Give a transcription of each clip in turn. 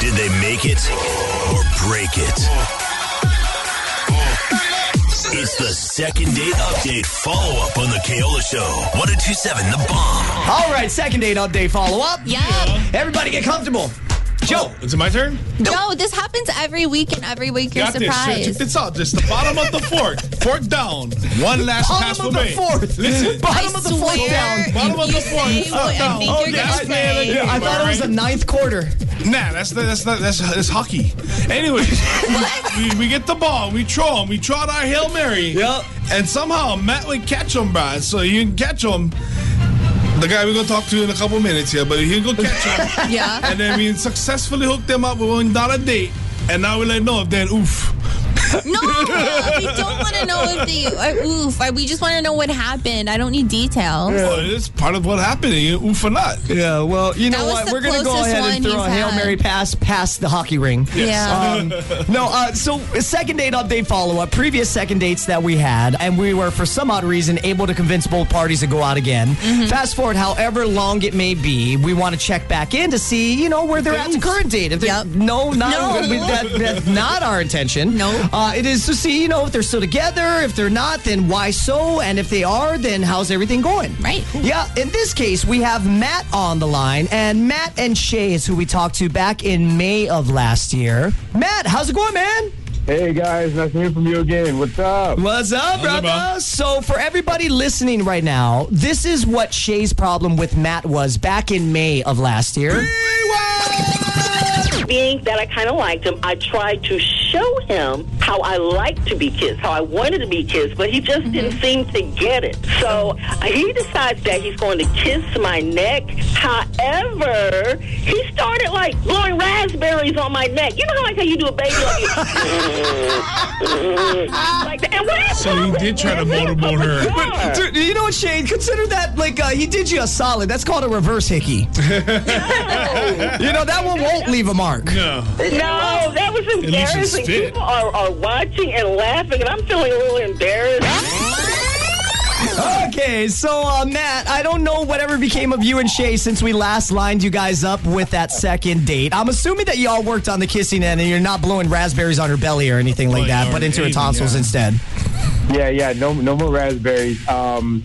Did they make it or break it? It's the second date update follow up on the Keola Show. 1027 Da Bomb. All right, second date update follow up. Yeah. Everybody get comfortable. Joe. Is it my turn? No, this happens every week, and every week you're Got this. Check surprised. this out. Just the bottom of the fork. Fork down. One last pass Bottom for of the me. fourth. Listen. Bottom I of the fourth swear, down. Bottom of the fork. say what I Down. think Oh, you're yeah, I- say. Yeah, I thought it was the ninth quarter. Nah, that's that's that's, that's, that's hockey. Anyways, we, we get the ball, we throw him, we trot our hail mary. Yep. And somehow Matt would catch him, bruh. So you can catch him. The guy we're gonna talk to in a couple minutes here, but he'll go catch him. Yeah. And then we successfully hooked them up. We went down a date, and now we let know if then oof. No, we don't want to know if the uh, oof. uh, We just want to know what happened. I don't need details. Well, it's part of what happened. You oof or not. Yeah, well, you know what? We're going to go ahead and throw a he's Hail had. Mary pass past the hockey ring. Yeah. No, uh, so second date update follow up. Previous second dates that we had, and we were for some odd reason able to convince both parties to go out again. Mm-hmm. Fast forward, however long it may be, we want to check back in to see, you know, where they're at the current date. If they're- Yep. no, not No. we- that, that's not our intention. No. uh, Uh, it is to see, you know, if they're still together. If they're not, then why so? And if they are, then how's everything going? Right. Yeah, in this case, we have Matt on the line, and Matt and Shay is who we talked to back in May of last year. Matt, how's it going, man? Hey guys, nice to hear from you again. What's up? What's up, up, brother? bro? So, for everybody listening right now, this is what Shay's problem with Matt was back in May of last year. Being that I kind of liked him, I tried to show him how I liked to be kissed, how I wanted to be kissed, but he just didn't seem to get it. So uh, he decides that he's going to kiss my neck. However, he started like blowing raspberries on my neck. You know how like how you do a baby like, like that. And when So he did try to motorboat her. Sure. Dude, you know what, Shane? Consider that like uh, he did you a solid. That's called a reverse hickey. you know that one won't leave a mark. No. No, that was least it's embarrassing. fit. People are, are watching and laughing, and I'm feeling a little embarrassed. Okay, so uh, Matt, I don't know whatever became of you and Shay since we last lined you guys up with that second date. I'm assuming that y'all worked on the kissing end and you're not blowing raspberries on her belly or anything like that, but into her tonsils yeah. instead. Yeah, yeah, no, no more raspberries. Um,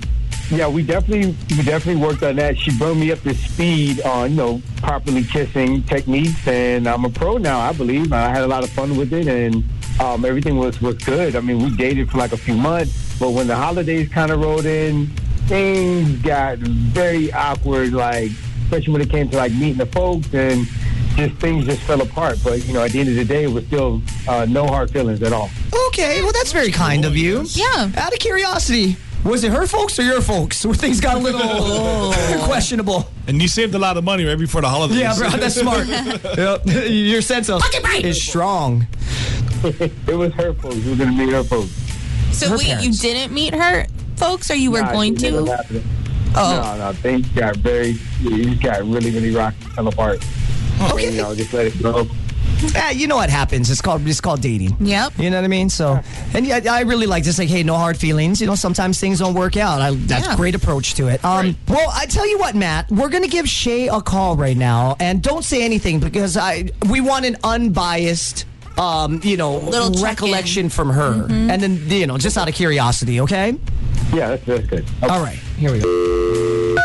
yeah, we definitely, we definitely worked on that. She brought me up to speed on, you know, properly kissing techniques, and I'm a pro now. I believe I had a lot of fun with it, and um, everything was was good. I mean, we dated for like a few months, but when the holidays kind of rolled in, things got very awkward. Like, especially when it came to like meeting the folks and. Just things just fell apart, but you know, at the end of the day, it was still uh, no hard feelings at all. Okay, well, that's very kind of you. Yeah. Out of curiosity, was it her folks or your folks where things got a little questionable? And you saved a lot of money right before the holidays. Yeah, bro, that's smart. yep. Your sense of is strong. it was her folks. We were gonna meet her folks. So Her wait, you didn't meet her folks, or you were Nah, going to? Oh. No, no, things got very, it just got really, really rocky, fell apart. Okay. You know, just let it go. Yeah, you know what happens. It's called it's called dating. Yep. You know what I mean? So, and yeah, I really like this. Like, hey, no hard feelings. You know, sometimes things don't work out. I, that's Yeah. a great approach to it. Um, well, I tell you what, Matt, we're gonna give Shay a call right now, and don't say anything because I we want an unbiased. Um, you know, Little recollection from her, and then you know, just out of curiosity, okay? Yeah, that's, that's good. Okay. All right, here we go.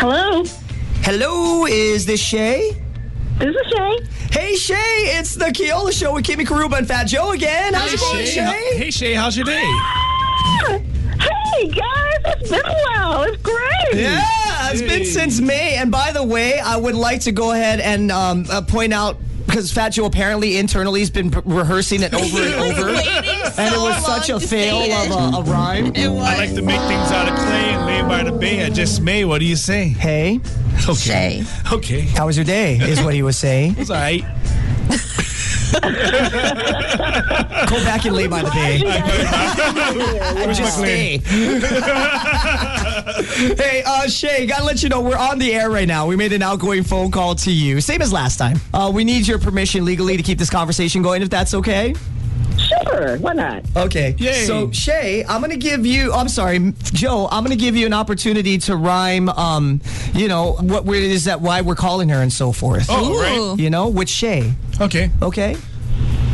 Hello, Hello, is this Shay? This is Shay. Hey Shay, it's the Keola Show with Kimmy Karuba and Fat Joe again. How's it going, Shay? Hey Shay, how's your day? Hey guys, it's been a while. It's great. Yeah, it's been since May. And by the way, I would like to go ahead and um, uh, point out because Fat Joe apparently internally has been p- rehearsing it over and over, and it was such a fail of a, a rhyme. It was. I like to make things out of clay and lay by the bay. I just may. What do you say? Hey, Okay. Shay. Okay. how was your day? Is what he was saying. It's all right. Go back and lay by the bay. and just stay. hey, uh, Shay, gotta let you know we're on the air right now. We made an outgoing phone call to you, same as last time. Uh, we need your permission legally to keep this conversation going, if that's okay. Sure, why not? Okay. Yay. So Shay, I'm gonna give you. I'm sorry, Joe. I'm gonna give you an opportunity to rhyme. Um, you know what we're- that why we're calling her and so forth. Oh, right. You know, with Shay. Okay. Okay.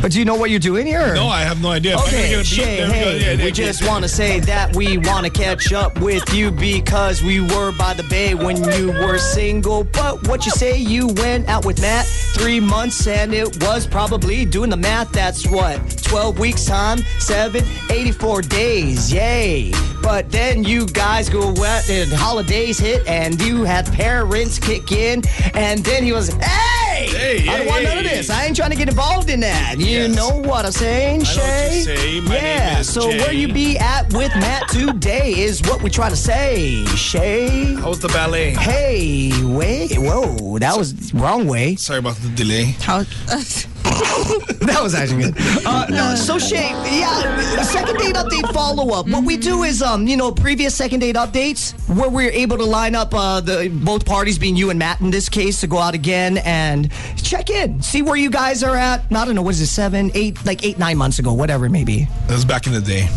But do you know what you're doing here? No, I have no idea. If I can Okay, Shay, we hey, Yeah, we just want to say that we want to catch up with you because we were by the bay when you were single. But what you say, you went out with Matt three months and it was probably doing the math. That's what, 12 weeks time, seven, 84 days. Yay. But then you guys go out and holidays hit and you had parents kick in. And then he was, hey! Hey, I don't hey, want none of this. I ain't trying to get involved in that. You Yes. know what I'm saying, I know what Shay? say. My yeah. name is so Jay. where you be at with Matt today is what we try to say, Shay. How's the ballet? Hey, wait, whoa, that was wrong way. Sorry about the delay. How, That was actually good. Uh, no, so Shay, yeah, second date update follow up. What we do is, um, you know, previous second date updates where we're able to line up uh, the both parties, being you and Matt in this case, to go out again and check in, see where you guys are at. I don't know, what is it, seven, eight, like eight, nine months ago, whatever it may be. That was back in the day.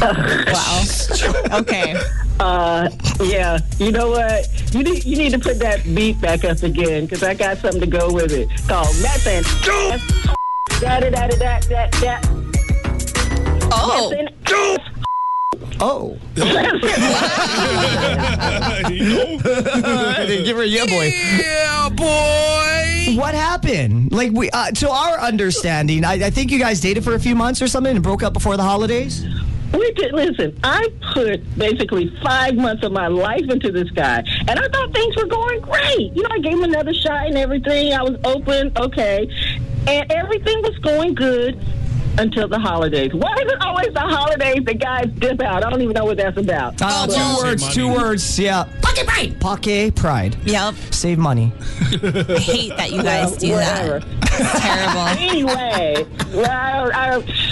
Wow. Okay. Uh, yeah. You know what? You need you need to put that beat back up again because I got something to go with it. Called Matt saying da da da da da da da. Oh. Oh, you give her a yeah, boy. yeah, boy. What happened? Like we, uh, to our understanding, I, I think you guys dated for a few months or something and broke up before the holidays. We did listen. I put basically five months of my life into this guy, and I thought things were going great. You know, I gave him another shot and everything. I was open, okay, and everything was going good until the holidays. Why is it always the holidays that guys dip out? I don't even know what that's about. Uh, well, two words, two words. Yeah. Pocket pride. Pocket pride. Yep. Save money. I hate that you guys do Whatever. that. It's terrible. anyway, well, I, I,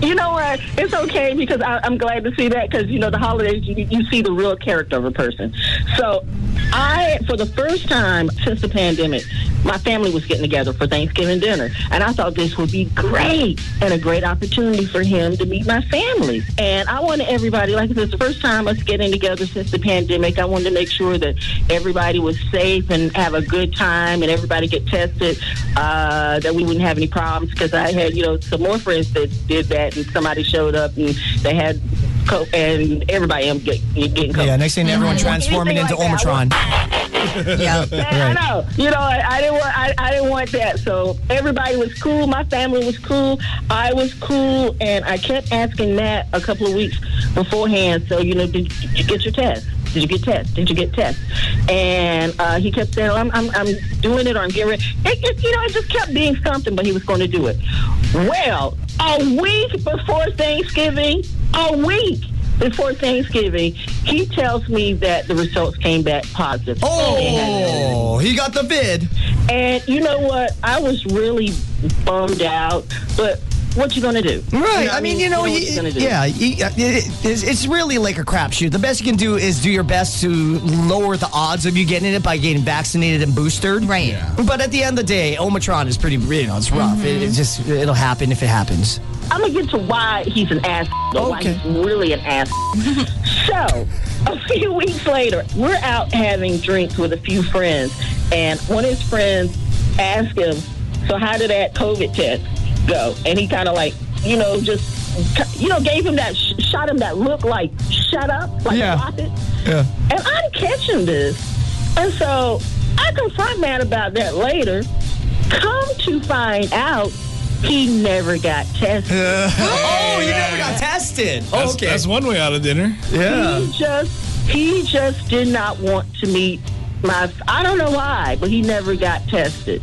you know what? It's okay because I, I'm glad to see that because you know the holidays you, you see the real character of a person. So I, for the first time since the pandemic, my family was getting together for Thanksgiving dinner, and I thought this would be great and a great opportunity for him to meet my family. And I wanted everybody, like it's the first time us getting together since the pandemic. I wanted to make sure that everybody was safe and have a good time, and everybody get tested, uh, that we wouldn't have any problems. Because I had, you know, some more friends that did that, and somebody showed up and they had. Co- and everybody am getting COVID. Yeah. Next thing, everyone transforming into Anything like that, Omicron. Yep. I know. You know, I, I didn't want. I, I didn't want that. So everybody was cool. My family was cool. I was cool, and I kept asking Matt a couple of weeks beforehand. So you know, did, did you get your test? Did you get test? Did you get test? And uh, he kept saying, I'm, I'm, I'm doing it or I'm getting. It, it. You know, it just kept being something, but he was going to do it. Well, a week before Thanksgiving, a week before Thanksgiving, he tells me that the results came back positive. Oh, he got the vid. And you know what? I was really bummed out, but what you gonna do? You know Right. I mean, you know, what you- you're gonna do. yeah, you- it- it's, it's really like a crapshoot. The best you can do is do your best to lower the odds of you getting it by getting vaccinated and boosted. Right. Yeah. But at the end of the day, Omicron is pretty, you know, it's rough. It, mm-hmm. it's just, it'll happen if it happens. I'm gonna get to why he's an ass. Though, Okay. Why he's really an ass. so, a few weeks later, we're out having drinks with a few friends, and one of his friends asked him, "So how did that COVID test go?" And he kind of like, you know, just, you know, gave him that, sh- shot him that look like, "Shut up," like Yeah. stop it. Yeah. And I'm catching this. And so I confront Matt about that later. Come to find out, he never got tested. Oh, oh, you never got tested. That's, oh, okay. that's one way out of dinner. yeah. He just he just did not want to meet my I don't know why, but he never got tested.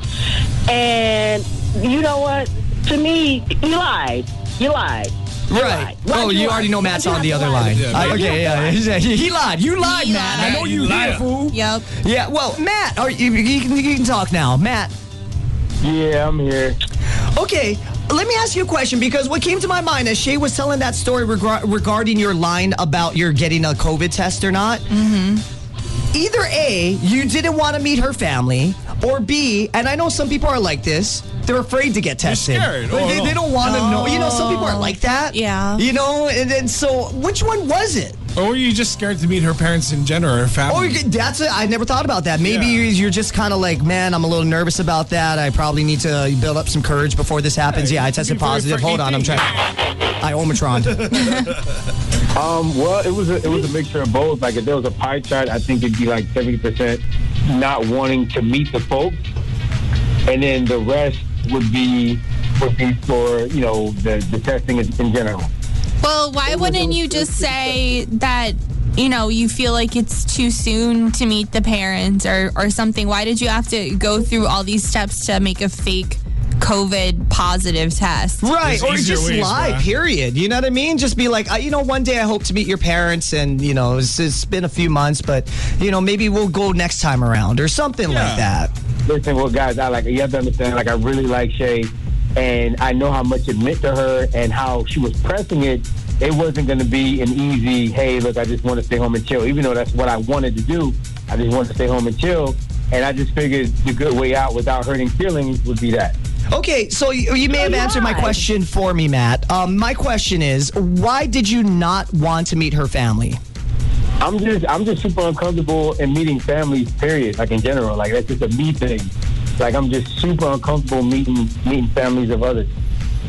And you know what? To me, you lied. You lied. You Right. lied. Oh, you lie? already know Matt's on the other lie? line. Yeah, I- okay, have yeah. He said- He, he lied. You lied, He Matt. I know you You did, liar. fool. Yep. Yeah, well, Matt, are you, you, can, you can talk now. Matt, Yeah, I'm here. Okay, Let me ask you a question because what came to my mind as Shay was telling that story reg- regarding your line about your getting a COVID test or not. Mm-hmm. Either A, you didn't want to meet her family, or B, and I know some people are like this. They're afraid to get tested. scared. Like, Oh, they, no. they don't want to know. You know, some people are like that. Yeah. You know, and then so which one was it? Or were you just scared to meet her parents in general or her family? Oh, that's it. I never thought about that. Maybe Yeah. you're, you're just kind of like, man, I'm a little nervous about that. I probably need to build up some courage before this happens. Yeah, Yeah, I tested positive. Hold on, I'm trying. I Omicron. Um, well, it was a, it was a mixture of both. Like if there was a pie chart, I think it'd be like seventy percent not wanting to meet the folks, and then the rest would be would be for you know the, the testing in, in general. Well, why wouldn't you just say that, you know, you feel like it's too soon to meet the parents or, or something? Why did you have to go through all these steps to make a fake COVID positive test? right. There's Or just ways, lie, bruh. period. You know what I mean? Just be like, uh, you know, one day I hope to meet your parents and, you know, it's, it's been a few months, but, you know, maybe we'll go next time around or something like that. Listen, well, guys, I like you have to understand. Like I really like Shay, and I know how much it meant to her and how she was pressing it. It wasn't going to be an easy, hey, look, I just want to stay home and chill. Even though that's what I wanted to do, I just wanted to stay home and chill. And I just figured the good way out without hurting feelings would be that. Okay, so you, you may have answered my question for me, Matt. Um, my question is, why did you not want to meet her family? I'm just I'm just super uncomfortable in meeting families. Period. Like in general, like that's just a me thing. Like I'm just super uncomfortable meeting meeting families of others.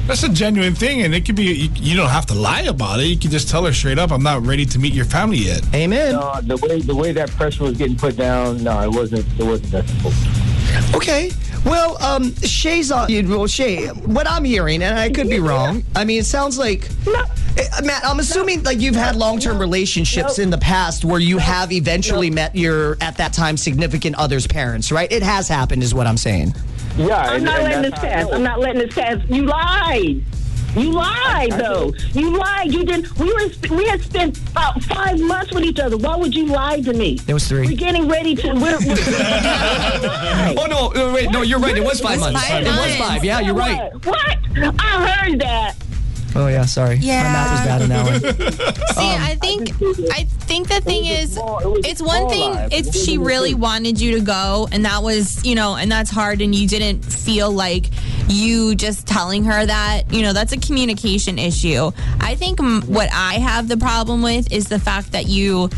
That's a genuine thing, and it could be. You, you don't have to lie about it. You can just tell her straight up, "I'm not ready to meet your family yet." Amen. Uh, the way the way that pressure was getting put down, no, it wasn't it wasn't necessary. Okay. Well, um, Shay's on. Well, Shay, what I'm hearing, and I could be wrong. I mean, it sounds like Eh, Matt. I'm assuming like you've had long-term relationships in the past where you have eventually met your at that time significant other's parents, right? It has happened, is what I'm saying. Yeah, I'm and- not and letting this pass. I'm not letting this pass. You lied. You lied, though. You lied. You didn't. We were. We had spent about five months with each other. Why would you lie to me? It was three. We're getting ready to. We're, we're, Oh no! uh, Wait, no, you're right. It was five was months. five It was five. Yeah, you're right. What? What? I heard that. Oh yeah, sorry. Yeah. My math was bad on that one. See, I think I think the thing is, it's one thing if she really wanted you to go, and that was, you know, and that's hard, and you didn't feel like you just telling her that, you know, that's a communication issue. I think what I have the problem with is the fact that you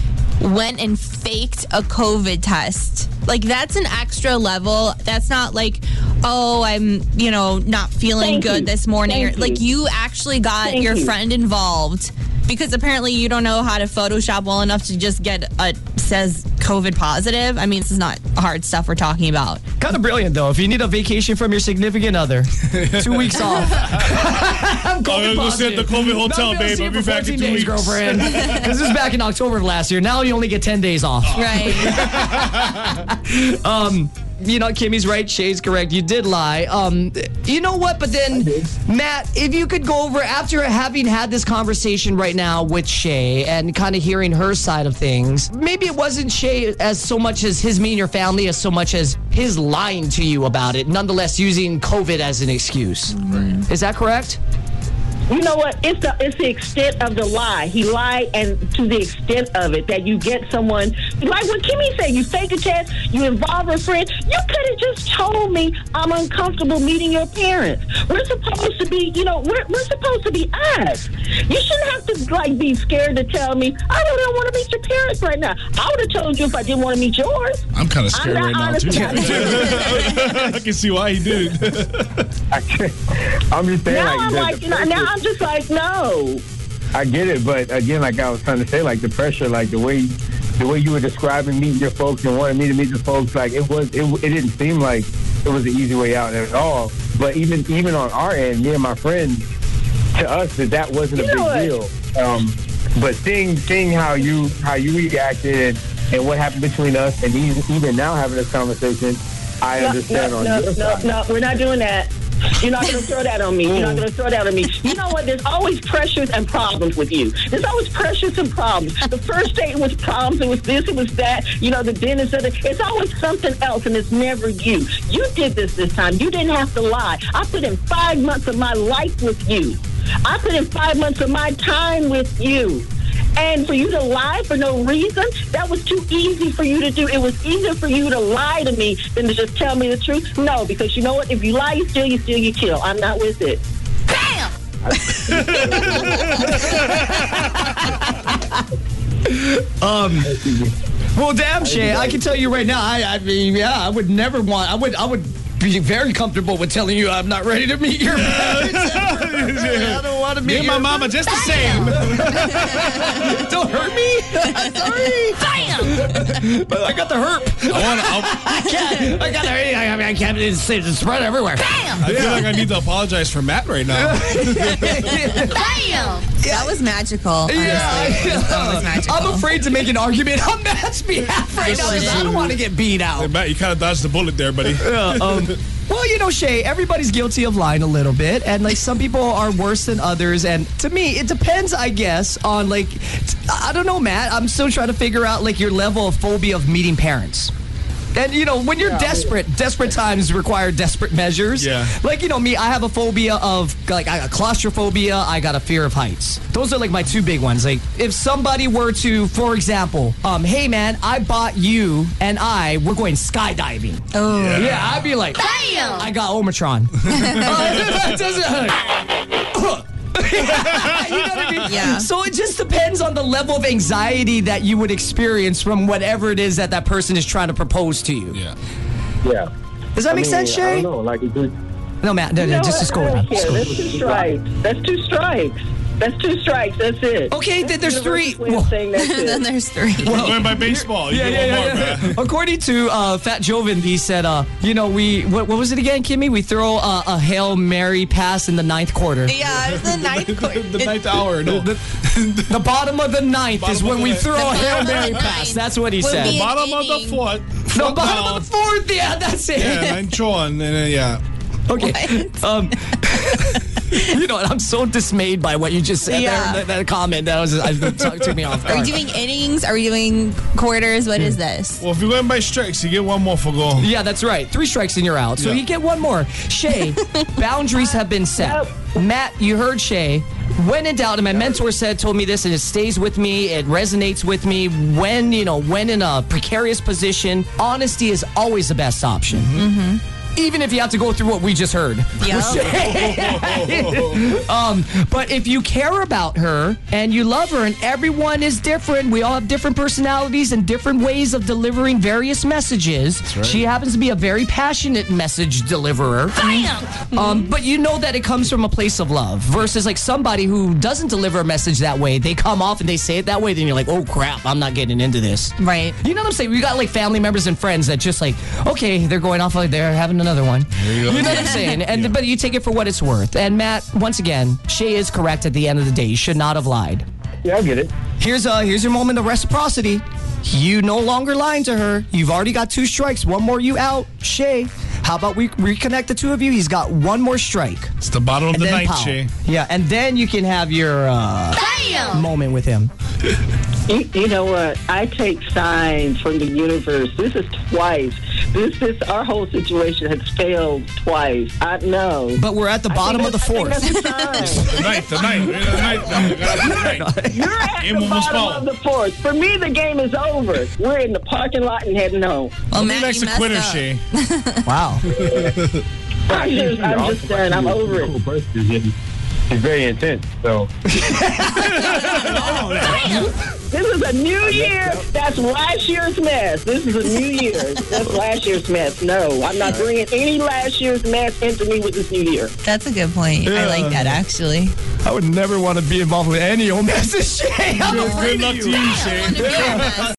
went and faked a COVID test. Like that's an extra level. That's not like, oh, I'm, you know, not feeling Thank good you. this morning. Thank like you. you actually got Thank your you. friend involved because apparently you don't know how to Photoshop well enough to just get a says COVID positive. I mean, this is not hard stuff we're talking about. Kind of brilliant though. If you need a vacation from your significant other, two weeks off. I'm I'm gonna go stay at the COVID hotel, Not gonna babe. I'll be back 14 in two days, weeks. girlfriend. Because This is back in October of last year. Now you only get 10 days off. Right. Um, You know, Kimmy's right. Shay's correct. You did lie. Um, you know what? But then, Matt, if you could go over after having had this conversation right now with Shay and kind of hearing her side of things, maybe it wasn't Shay as so much as his meeting your family as so much as his lying to you about it. Nonetheless, using COVID as an excuse. Is that correct? You know what? It's the it's the extent of the lie. He lied, and to the extent of it that you get someone like what Kimmy said. You fake a test. You involve a friend. You could have just told me I'm uncomfortable meeting your parents. We're supposed to be, you know, we're, we're supposed to be us. You shouldn't have to like be scared to tell me I really don't want to meet your parents right now. I would have told you if I didn't want to meet yours. I'm kind of scared right now too. I can see why he did. I can't- I'm just saying, Now like, I'm like, you know, now pressure- I'm just like, no. I get it, but again, like I was trying to say, like the pressure, like the way, the way you were describing meeting your folks and wanting me to meet the folks, like it was, it, it didn't seem like it was the easy way out at all. But even, even on our end, me and my friends, to us, that that wasn't a big deal. Um, but seeing, seeing how you, how you reacted and, and what happened between us, and even, even now having this conversation, I No, understand no, on no, your no, side. no, we're not doing that. You're not going to throw that on me. You're not going to throw that on me. You know what? There's always pressures and problems with you. There's always pressures and problems. The first date was problems. It was this. It was that. You know, the dentist. Other. It's always something else, and it's never you. You did this this time. You didn't have to lie. I put in five months of my life with you. I put in five months of my time with you. And for you to lie for no reason, that was too easy for you to do. It was easier for you to lie to me than to just tell me the truth. No, because you know what? If you lie, you steal, you steal, you kill. I'm not with it. Bam! um, well, damn, Shay, I can tell you right now. I, I mean, yeah, I would never want. I would, I would be very comfortable with telling you I'm not ready to meet your parents. I don't want to meet Me and my mama just the same. don't hurt me. Sorry. Bam! But I got the herp. I want. I can't. I got the. I, mean, I can't. It's, it's spread everywhere. Bam! I feel like I need to apologize for Matt right now. Bam! That was magical. Honestly. Yeah, That was magical. I'm afraid to make an argument on Matt's behalf right now. 'cause I don't want to get beat Hey, out. Matt, you kind of dodged the bullet there, buddy. Yeah, um, well, you know, Shay, everybody's guilty of lying a little bit, and like some people are worse than others. And to me, it depends, I guess, on like I don't know, Matt. I'm still trying to figure out like your level of phobia of meeting parents. And you know, when you're desperate, desperate times require desperate measures. Yeah. Like you know me, I have a phobia of like I got claustrophobia. I got a fear of heights. Those are like my two big ones. Like if somebody were to, for example, um, hey man, I bought you and I we're going skydiving. Oh. Yeah, I'd be like, Bam! I got Omicron. It doesn't- you know what I mean? Yeah. So it just depends on the level of anxiety that you would experience from whatever it is that that person is trying to propose to you. Yeah. Yeah. Does that I make mean, sense, I Shay? don't know. Like, No, Matt, no, no, No, just, just go with don't me. care. Just go with That's two strikes. That's two strikes. That's two strikes. That's it. Okay, then there's three. Universal way of Well, saying that's then there's three. We're going by baseball. You yeah, yeah, yeah, yeah. man. According to uh, Fat Joven, he said, uh, you know, we what, what was it again, Kimmy? We throw uh, a hail mary pass in the ninth quarter. yeah, it's the ninth quarter. the ninth hour. No. The bottom of the ninth is when we throw a hail mary pass. That's what he will said. be- Bottom of the inning. fourth. No, bottom down. of the fourth. Yeah, that's it. Yeah, nine Chon, and then, yeah. Okay. Um, you know, what, I'm so dismayed by what you just said Yeah. there. That, that comment that was I, that took me off Are we doing innings? Are we doing quarters? What is hmm. this? Well, if you're going by strikes, you get one more for goal. yeah, that's right. Three strikes and you're out. So Yeah. you get one more. Shay, boundaries have been set. Matt, you heard Shay. When in doubt, and my mentor said, told me this, and it stays with me. It resonates with me. When you know, when in a precarious position, honesty is always the best option. Mm-hmm. Even if you have to go through what we just heard. um, but if you care about her and you love her, and everyone is different, we all have different personalities and different ways of delivering various messages. She happens to be a very passionate message deliverer. Um, but you know that it comes from a place of love versus like somebody who doesn't deliver a message that way. They come off and they say it that way, then you're like, oh crap, I'm not getting into this. Right. You know what I'm saying? We got like family members and friends that just like, okay, they're going off like they're having another one. you go. know what I'm saying? And but you take it for what it's worth. And Matt, once again, Shay is correct at the end of the day. You should not have lied. yeah, I get it. Here's uh here's your moment of reciprocity. You no longer lying to her. You've already got two strikes. One more, you out. Shay, how about we reconnect the two of you? He's got one more strike. It's the bottom of And the then ninth, Powell. Shay. Yeah, and then you can have your uh, moment with him. You, you know what? I take signs from the universe. This is twice. This is our whole situation has failed twice. I know. But we're at the bottom of the that's- I think fourth. that's a. The ninth, the ninth. The ninth. The ninth. You're at Game the bottom foul. of the fourth. For me, the game is over. We're in the parking lot and heading home. Well, He Matt, likes you to messed quitter, up. Shay. Wow. I'm just, I'm just done. I'm over it. The whole person is getting- It's very intense. So This is a new year. That's last year's mess. This is a new year. That's last year's mess. No, I'm not bringing any last year's mess into me with this new year. That's a good point. I like that actually. I would never want to be involved with any old message. Shay. I'm Good of luck you. to you, Shay.